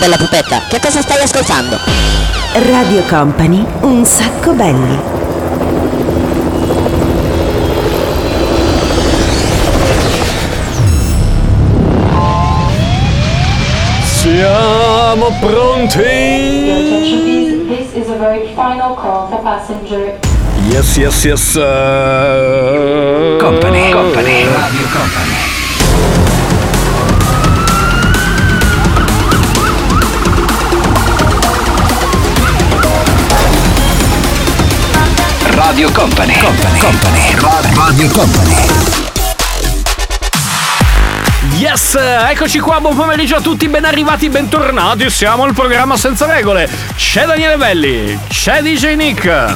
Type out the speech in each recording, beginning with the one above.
bella pupetta, che cosa stai ascoltando? Radio Company, un sacco belli. Siamo pronti? This is a very final call for passenger. Yes, yes, yes. uh, Company, company, Radio Company. Radio Company, company, company, Radio Company. Yes, eccoci qua, buon pomeriggio a tutti, ben arrivati, bentornati. Siamo al programma senza regole. C'è Daniele Belli, c'è DJ Nick,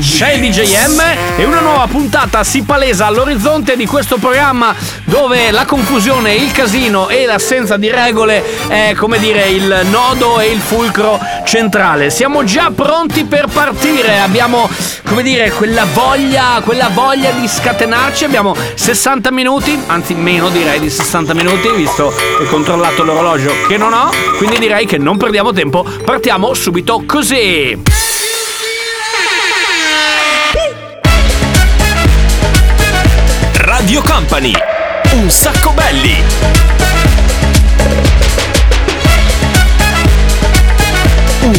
c'è DJ M e una nuova puntata si palesa all'orizzonte di questo programma dove la confusione, il casino e l'assenza di regole è come dire il nodo e il fulcro centrale. Siamo già pronti per partire, abbiamo come dire quella voglia, quella voglia di scatenarci. Abbiamo 60 minuti, anzi meno direi di 60 minuti, visto ho controllato l'orologio che non ho. Quindi direi che non perdiamo tempo, partiamo subito così. Radio Company. Un sacco belli.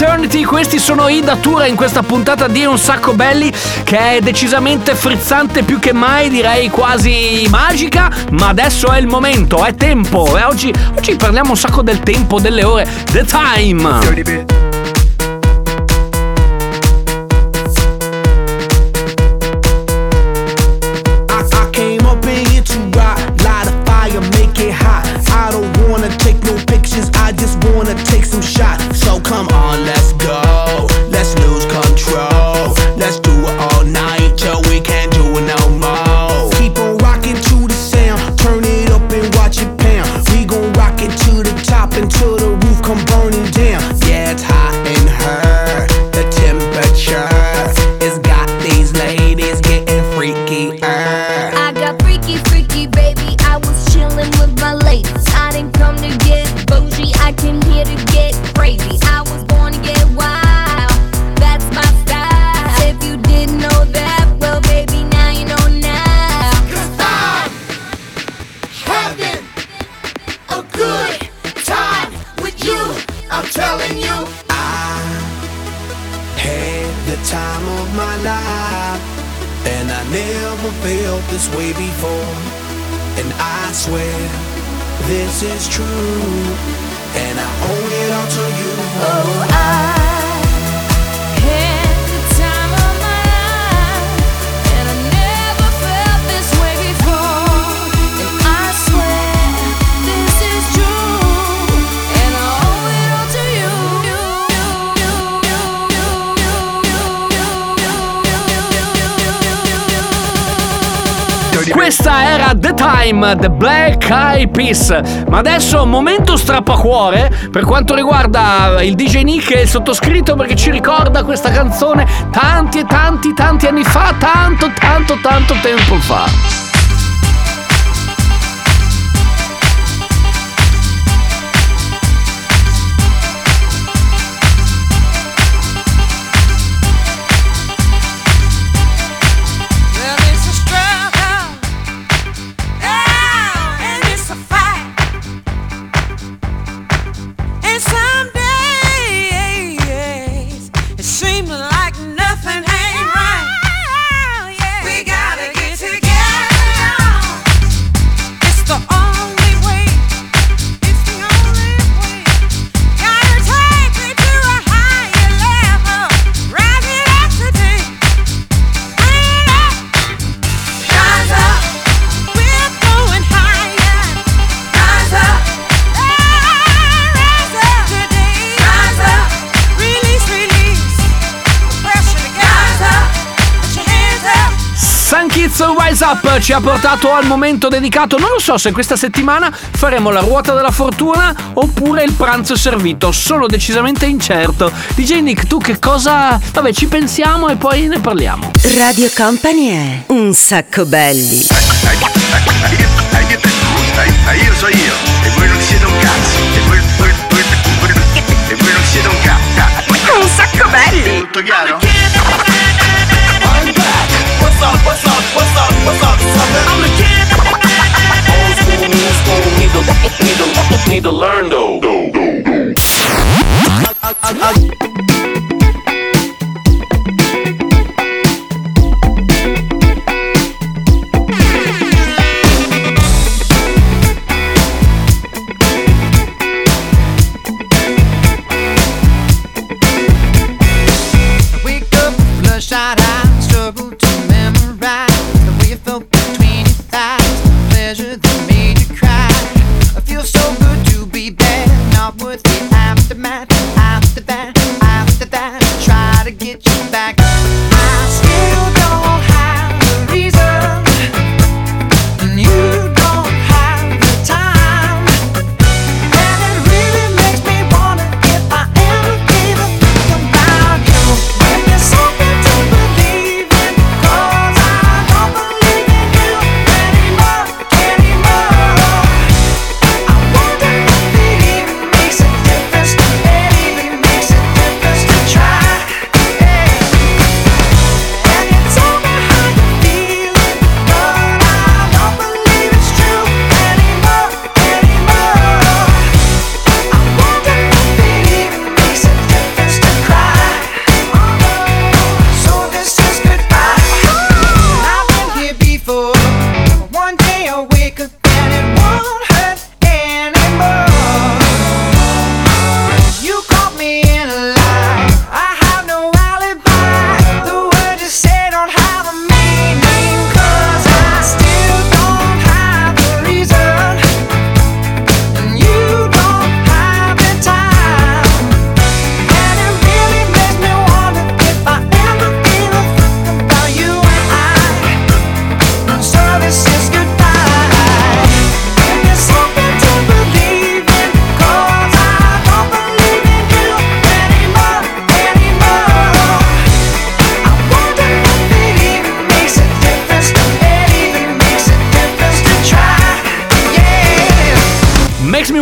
Eternity, questi sono i Datura in questa puntata di Un sacco belli che è decisamente frizzante più che mai, direi quasi magica, ma adesso è il momento, è tempo e oggi, oggi parliamo un sacco del tempo, delle ore, the time. The Black Eyed Peas. Ma adesso momento strappacuore per quanto riguarda il DJ Nick e il sottoscritto perché ci ricorda questa canzone tanti e tanti tanti anni fa, tanto tanto tanto tempo fa. Ci ha portato al momento dedicato. Non lo so se questa settimana faremo la ruota della fortuna oppure il pranzo servito. Sono decisamente incerto. DJ Nick, tu che cosa. Vabbè, ci pensiamo e poi ne parliamo. Radio Company è un sacco belli. io so io e voi non siete un cazzo e voi, voi, voi, voi- e voi non siete un cazzo Un sacco belli! tutto chiaro? What's up, what's up, what's up, what's up, sucker? I'm the kid. Old school, new school, need to, need to, need to learn though. Wake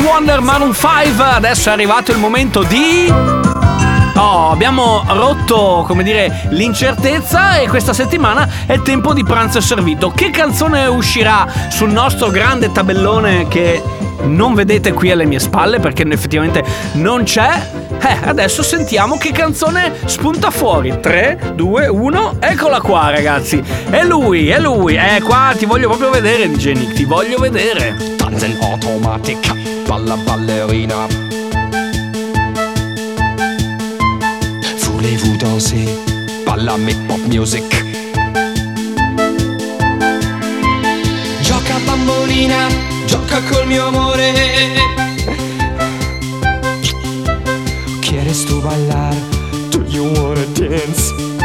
wonder Maroon 5. Adesso è arrivato il momento di. Oh, abbiamo rotto, come dire, l'incertezza e questa settimana è tempo di pranzo servito. Che canzone uscirà sul nostro grande tabellone che non vedete qui alle mie spalle perché effettivamente non c'è? Eh, adesso sentiamo che canzone spunta fuori. 3, 2, 1, eccola qua ragazzi. È lui, è lui. Eh, qua ti voglio proprio vedere, DJ ti voglio vedere. Tanzen Automatik, balla ballerina. Voulez-vous danser? Balla avec pop music. Gioca bambolina, gioca col mio amore. ¿Quieres tu bailar? Do you wanna dance?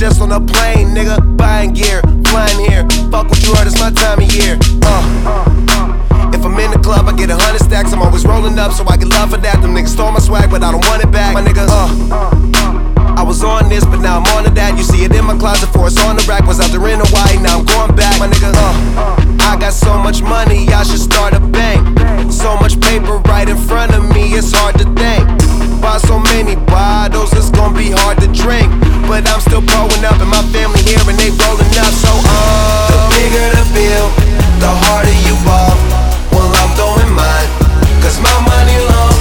Just on a plane, nigga. Buying gear, flying here. Fuck what you heard, it's my time of year. Uh. If I'm in the club, I get a hundred stacks. I'm always rolling up, so I get love for that. Them niggas stole my swag, but I don't want it back. My nigga, uh. I was on this, but now I'm on to that. You see it in my closet, for it's on the rack. Was out there in Hawaii, now I'm going back. My nigga, uh. I got so much money, I should start a bank. So much paper right in front of me, it's hard to think. Buy so many bottles, it's gonna be hard to drink. But I'm still growing up, and my family here, and they rolling up. So, uh. The bigger the bill, the harder you ball. Well, I'm throwing mine, cause my money long.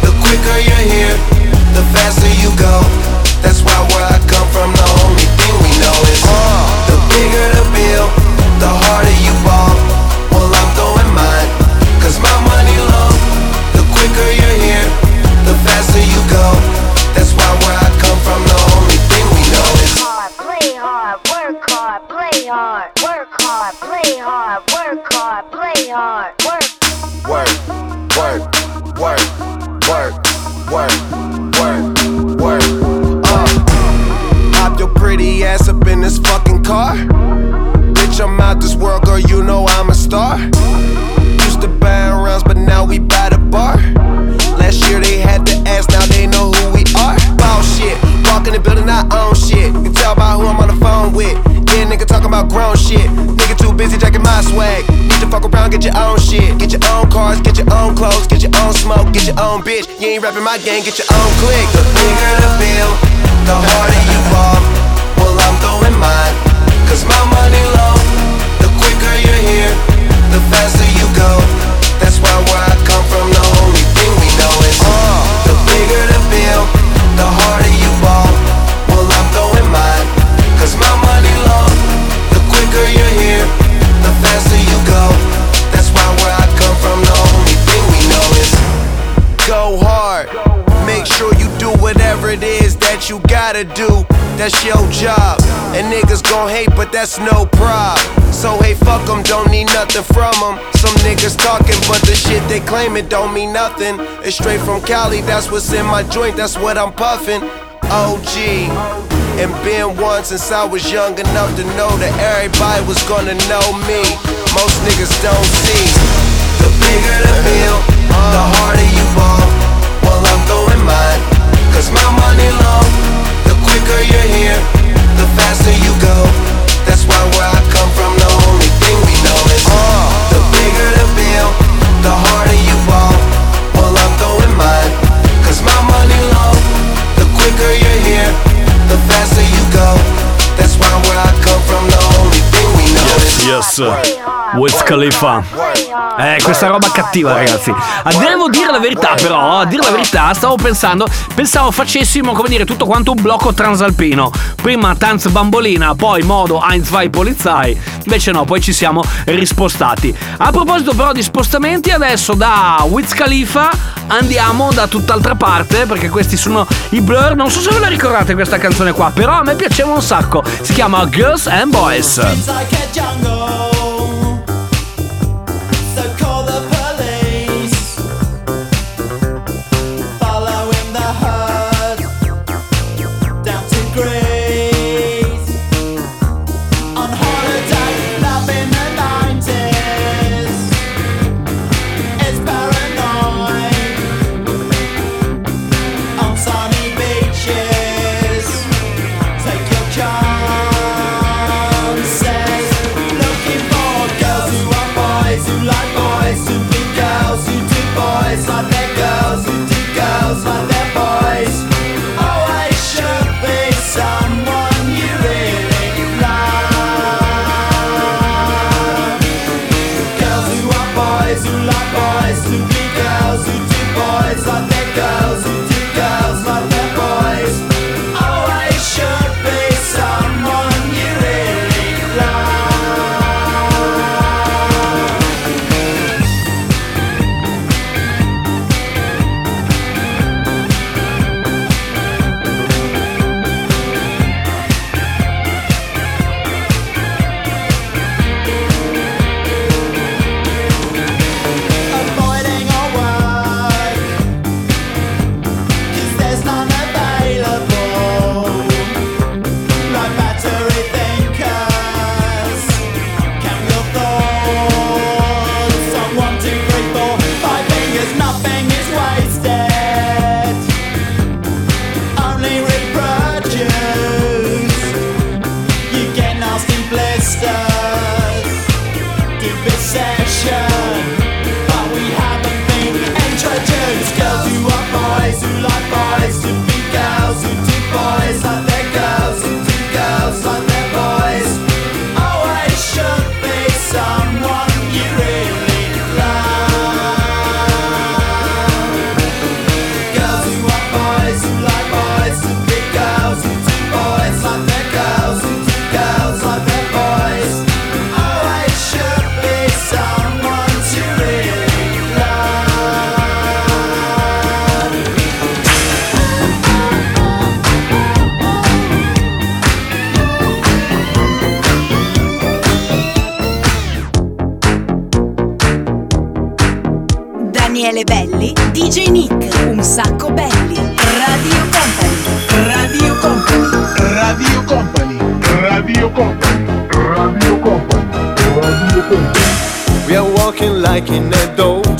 The quicker you're here, the faster you go. That's why car. Bitch, I'm out this world, girl. You know I'm a star. Used to buy rounds, but now we buy the bar. Last year they had to ask, now they know who we are. Boss shit, walk in the building, I own shit. You tell by who I'm on the phone with. Yeah, nigga talking about grown shit. Nigga too busy jacking my swag. Need to fuck around, get your own shit. Get your own cars, get your own clothes, get your own smoke, get your own bitch. You ain't rapping my gang, get your own click. The bigger the bill, the harder you fall. Well, I'm throwing mine, cause my money long. The quicker you're here, the faster you go. That's why why gotta do. That's your job. And niggas gon' hate, but that's no prob. So hey, fuck 'em, don't need nothing from 'em. Some niggas talking, but the shit they claim it don't mean nothing. It's straight from Cali, that's what's in my joint, that's what I'm puffing. OG. And been one since I was young enough to know that everybody was gonna know me. Most niggas don't see. The bigger the bill, the harder you ball. Well, I'm throwing mine, cause my money long. The quicker you're here, the faster you go. That's why where I come from, the only thing we know is uh, the bigger the bill, the harder you ball. Well, I'm throwing mine, cause my money long. The quicker you're here, the faster you go. That's why where I come from, the only thing we know is Yes, Wiz Khalifa. Eh, questa roba cattiva, ragazzi. A devo dire la verità, però, a dire la verità, stavo pensando, pensavo facessimo, come dire, tutto quanto un blocco transalpino. Prima Tanz Bambolina, poi modo Heinz vai Polizei. Invece no, poi ci siamo rispostati. A proposito però di spostamenti, adesso da Wiz Khalifa andiamo da tutt'altra parte, perché questi sono i Blur. Non so se ve la ricordate questa canzone qua, però a me piaceva un sacco. Si chiama Girls and Boys.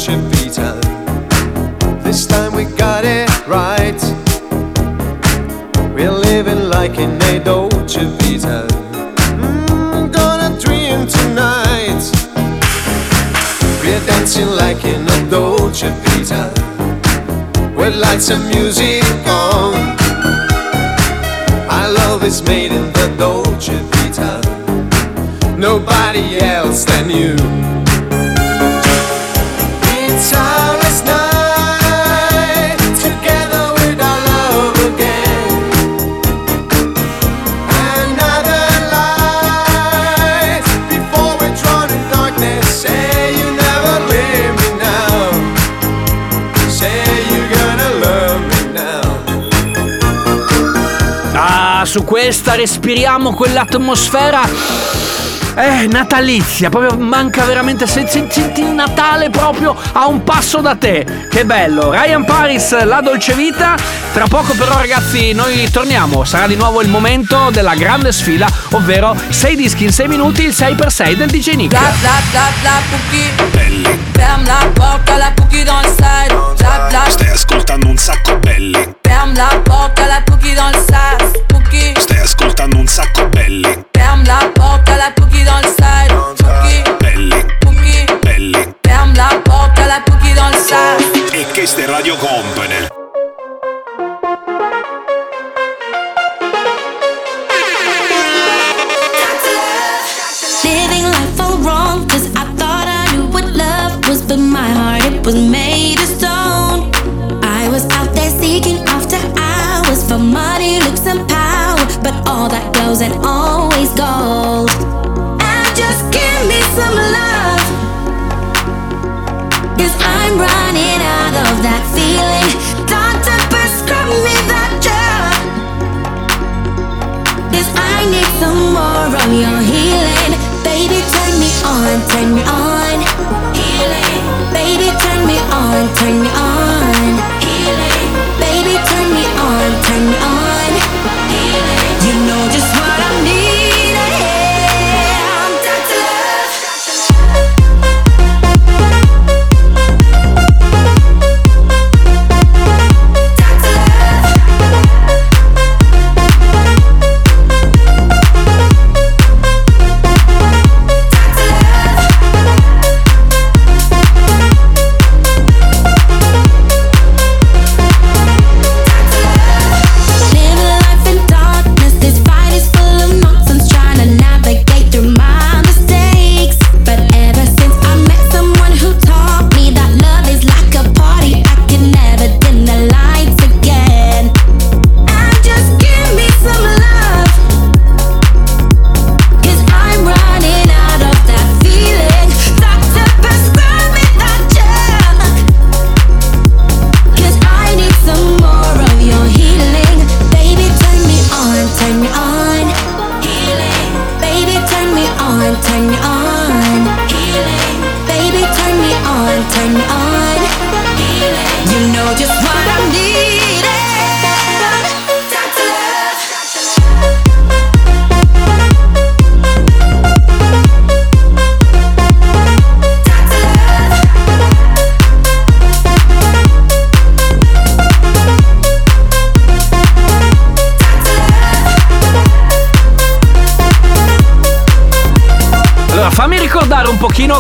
should be. This time we got it right. We're living like in a Dolce Vita. Mm, gonna dream tonight. We're dancing like in a Dolce Vita. With lights and music on. Our love is made in the Dolce Vita. Nobody else than you. su questa, respiriamo quell'atmosfera. Eh, natalizia, proprio manca veramente. Senti il Natale proprio a un passo da te. Che bello. Ryan Paris, la dolce vita. Tra poco, però, ragazzi, noi torniamo. Sarà di nuovo il momento della grande sfida, ovvero 6 dischi in 6 minuti, il 6x6 del DJ Nick. La, la, la, la, cookie. Bella. Ferme la porte, la cookie dans le side.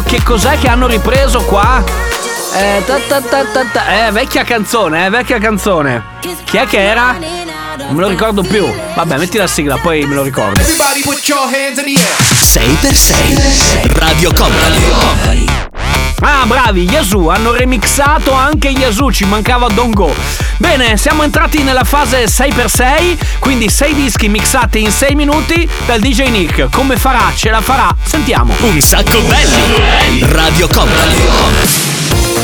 che cos'è che hanno ripreso qua? Eh, ta ta ta ta ta. eh vecchia canzone, eh, vecchia canzone. Chi è che era? Non me lo ricordo più. Vabbè, metti la sigla, poi me lo ricordo. 6x6 Radio Company. Ah, bravi, Yazoo, hanno remixato anche Yazoo, ci mancava Don Go. Bene, siamo entrati nella fase 6x6, quindi 6 dischi mixati in 6 minuti dal DJ Nick. Come farà? Ce la farà? Sentiamo. Un sacco belli! Radio Company.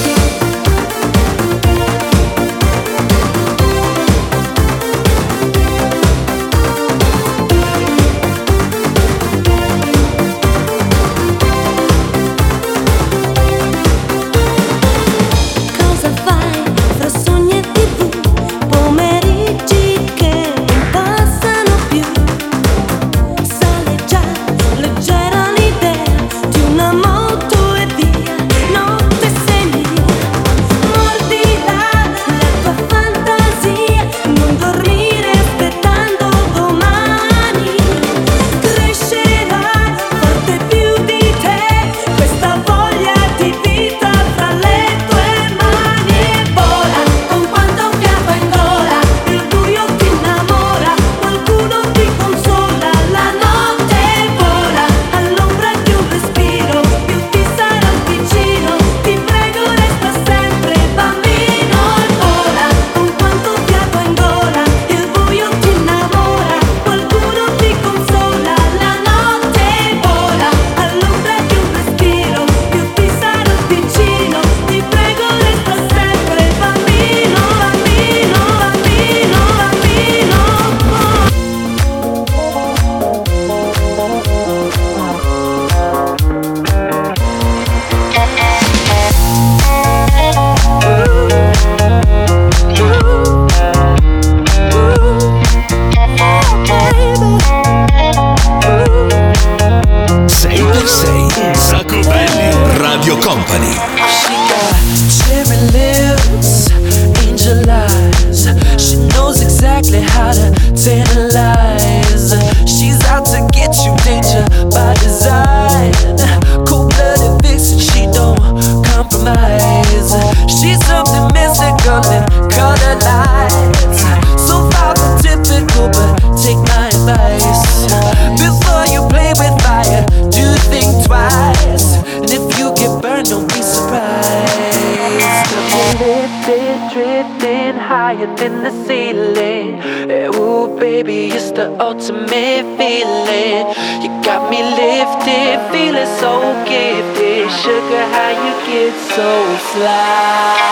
the ultimate feeling. You got me lifted, feeling so gifted. Sugar, how you get so fly?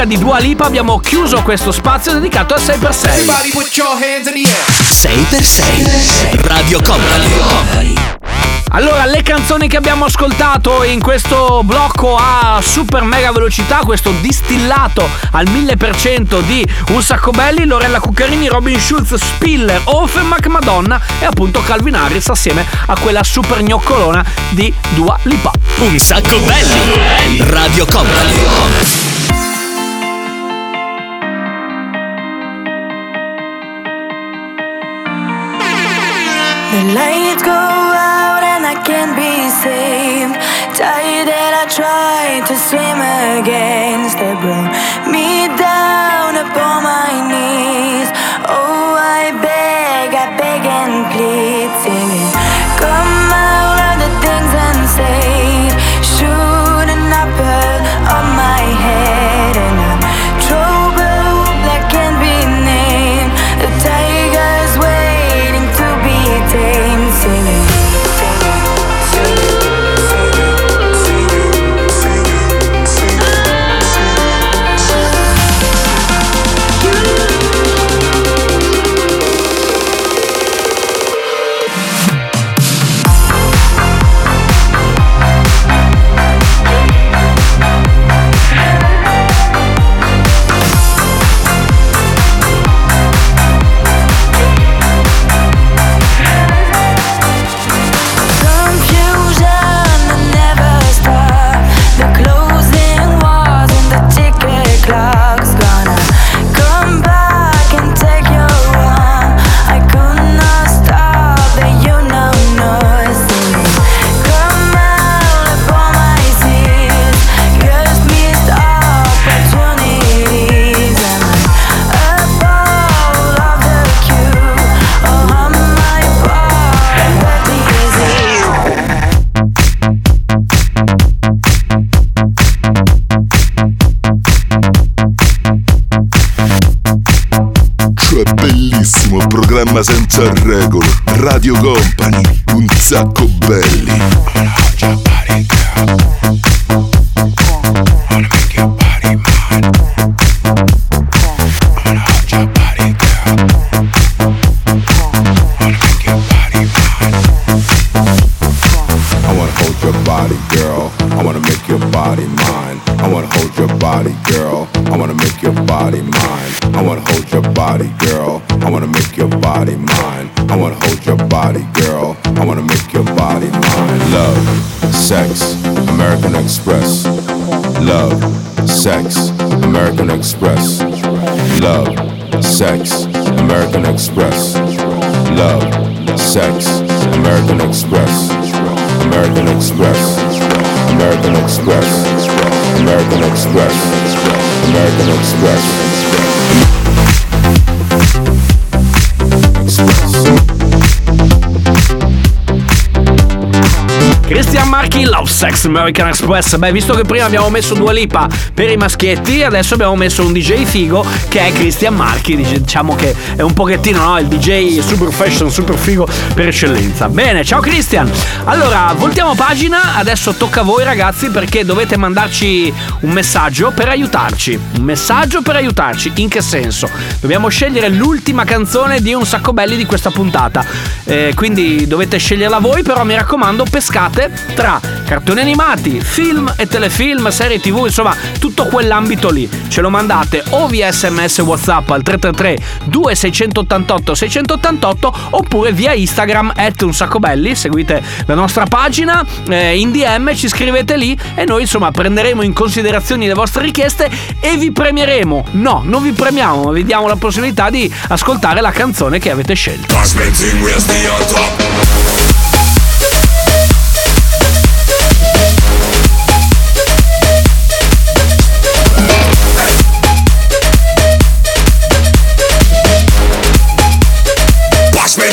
musica di Dua Lipa abbiamo chiuso questo spazio dedicato al 6x6. 6x6 Radio Company. Allora, le canzoni che abbiamo ascoltato in questo blocco a super mega velocità, questo distillato al 1000% di Un sacco belli, Lorella Cuccarini, Robin Schulz, Spiller, Offenbach, Madonna e appunto Calvin Harris assieme a quella super gnoccolona di Dua Lipa. Un sacco belli! Radio Company. lights go out and I can't be saved. Tired that I try to swim again. Regole. Radio Company, un sacco belli. Express. Love, sex, American Express. Love, sex, American Express. Love, sex, American Express. American Express. American Express. American Express. American Express. Christian Marchi, Love Sex American Express. Beh, visto che prima abbiamo messo Dua Lipa per i maschietti, adesso abbiamo messo un DJ figo che è Christian Marchi. Diciamo che è un pochettino no? il DJ super fashion, super figo per eccellenza. Bene, ciao Christian. Allora, voltiamo pagina. Adesso tocca a voi ragazzi perché dovete mandarci un messaggio per aiutarci. Un messaggio per aiutarci. In che senso? Dobbiamo scegliere l'ultima canzone di un sacco belli di questa puntata. Eh, quindi dovete sceglierla voi, però mi raccomando, pescate tra cartoni animati, film e telefilm, serie tv, insomma, tutto quell'ambito lì. Ce lo mandate o via sms WhatsApp al 333 2688 688 oppure via Instagram at un sacco belli, seguite la nostra pagina, eh, in DM ci scrivete lì e noi insomma prenderemo in considerazione le vostre richieste e vi premieremo. No, non vi premiamo, ma vi diamo la possibilità di ascoltare la canzone che avete scelto.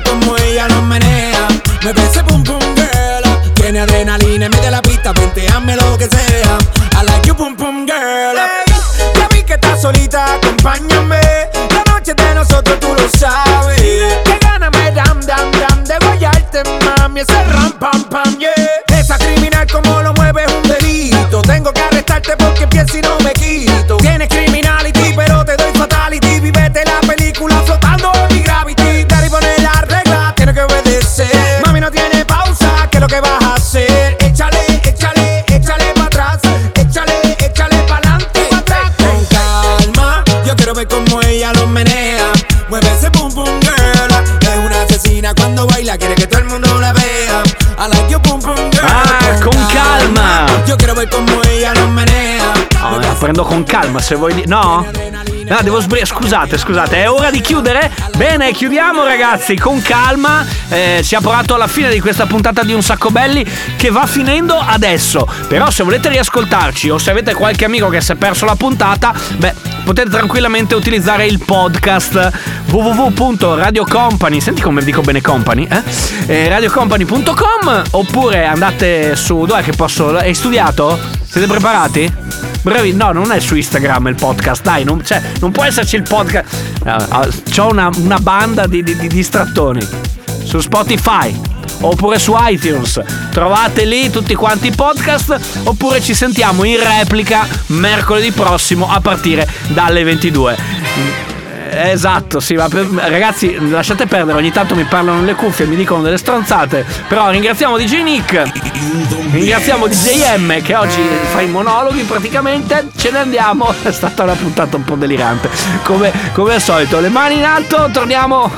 ver ella lo menea. Mueve ese pum pum girl. Tiene adrenalina y mete la pista, hazme lo que sea. I like you pum pum girl. Ya vi que estás solita, acompáñame. Con calma se vuoi. No? No, devo sbrigare. Scusate, scusate, è ora di chiudere? Bene, chiudiamo ragazzi, con calma. Eh, siamo arrivati alla fine di questa puntata di Un Sacco Belli che va finendo adesso. Però se volete riascoltarci o se avete qualche amico che si è perso la puntata, beh, potete tranquillamente utilizzare il podcast www.radiocompany. Senti come dico bene company, eh? eh radiocompany.com oppure andate su dov'è che posso hai studiato? Siete preparati? Bravi, no, non è su Instagram il podcast, dai, non, cioè, non può esserci il podcast. Uh, Ho una, una banda di, di, di distrattoni su Spotify oppure su iTunes. Trovate lì tutti quanti i podcast oppure ci sentiamo in replica mercoledì prossimo a partire dalle 22. Esatto, sì, ma per- ragazzi, lasciate perdere, ogni tanto mi parlano le cuffie, mi dicono delle stronzate. Però ringraziamo DJ Nick, ringraziamo DJ M che oggi fa i monologhi praticamente. Ce ne andiamo. È stata una puntata un po' delirante. Come, come al solito, le mani in alto, torniamo.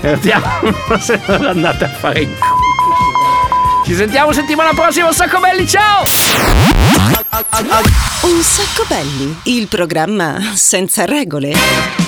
e Andiamo, se non andate a fare in culo. Ci sentiamo settimana prossima, un sacco belli, ciao! Un sacco belli, il programma senza regole.